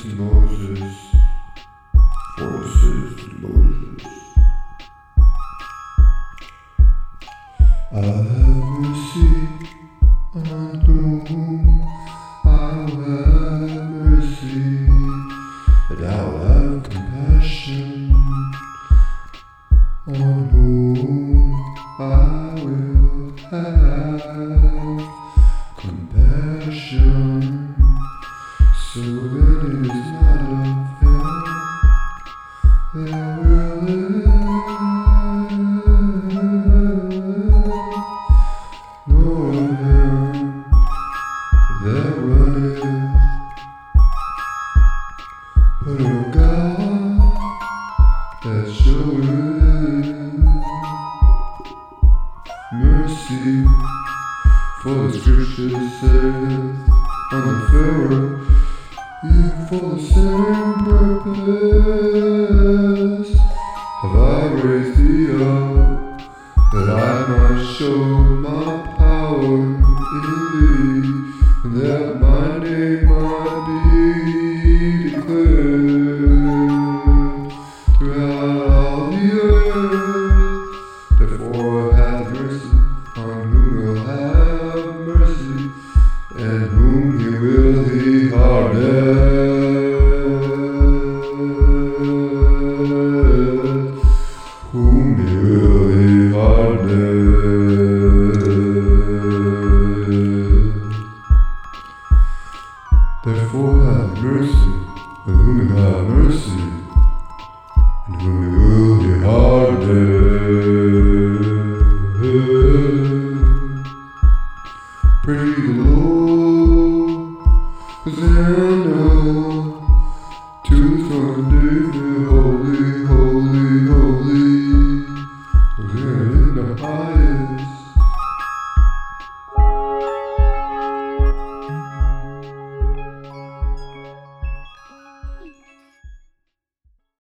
says to Moses, what Moses, I have mercy on whom I have mercy, and I'll have compassion. On whom I will have compassion. So mercy. For the scripture the Pharaoh, even for the same purpose have I raised thee up, that I might show my power in thee, and that my name might have mercy on whom will have mercy, and whom he will he harden. Whom he will he harden. Therefore have mercy on whom you have mercy, and whom you will he harden. Praise the Lord, I know uh,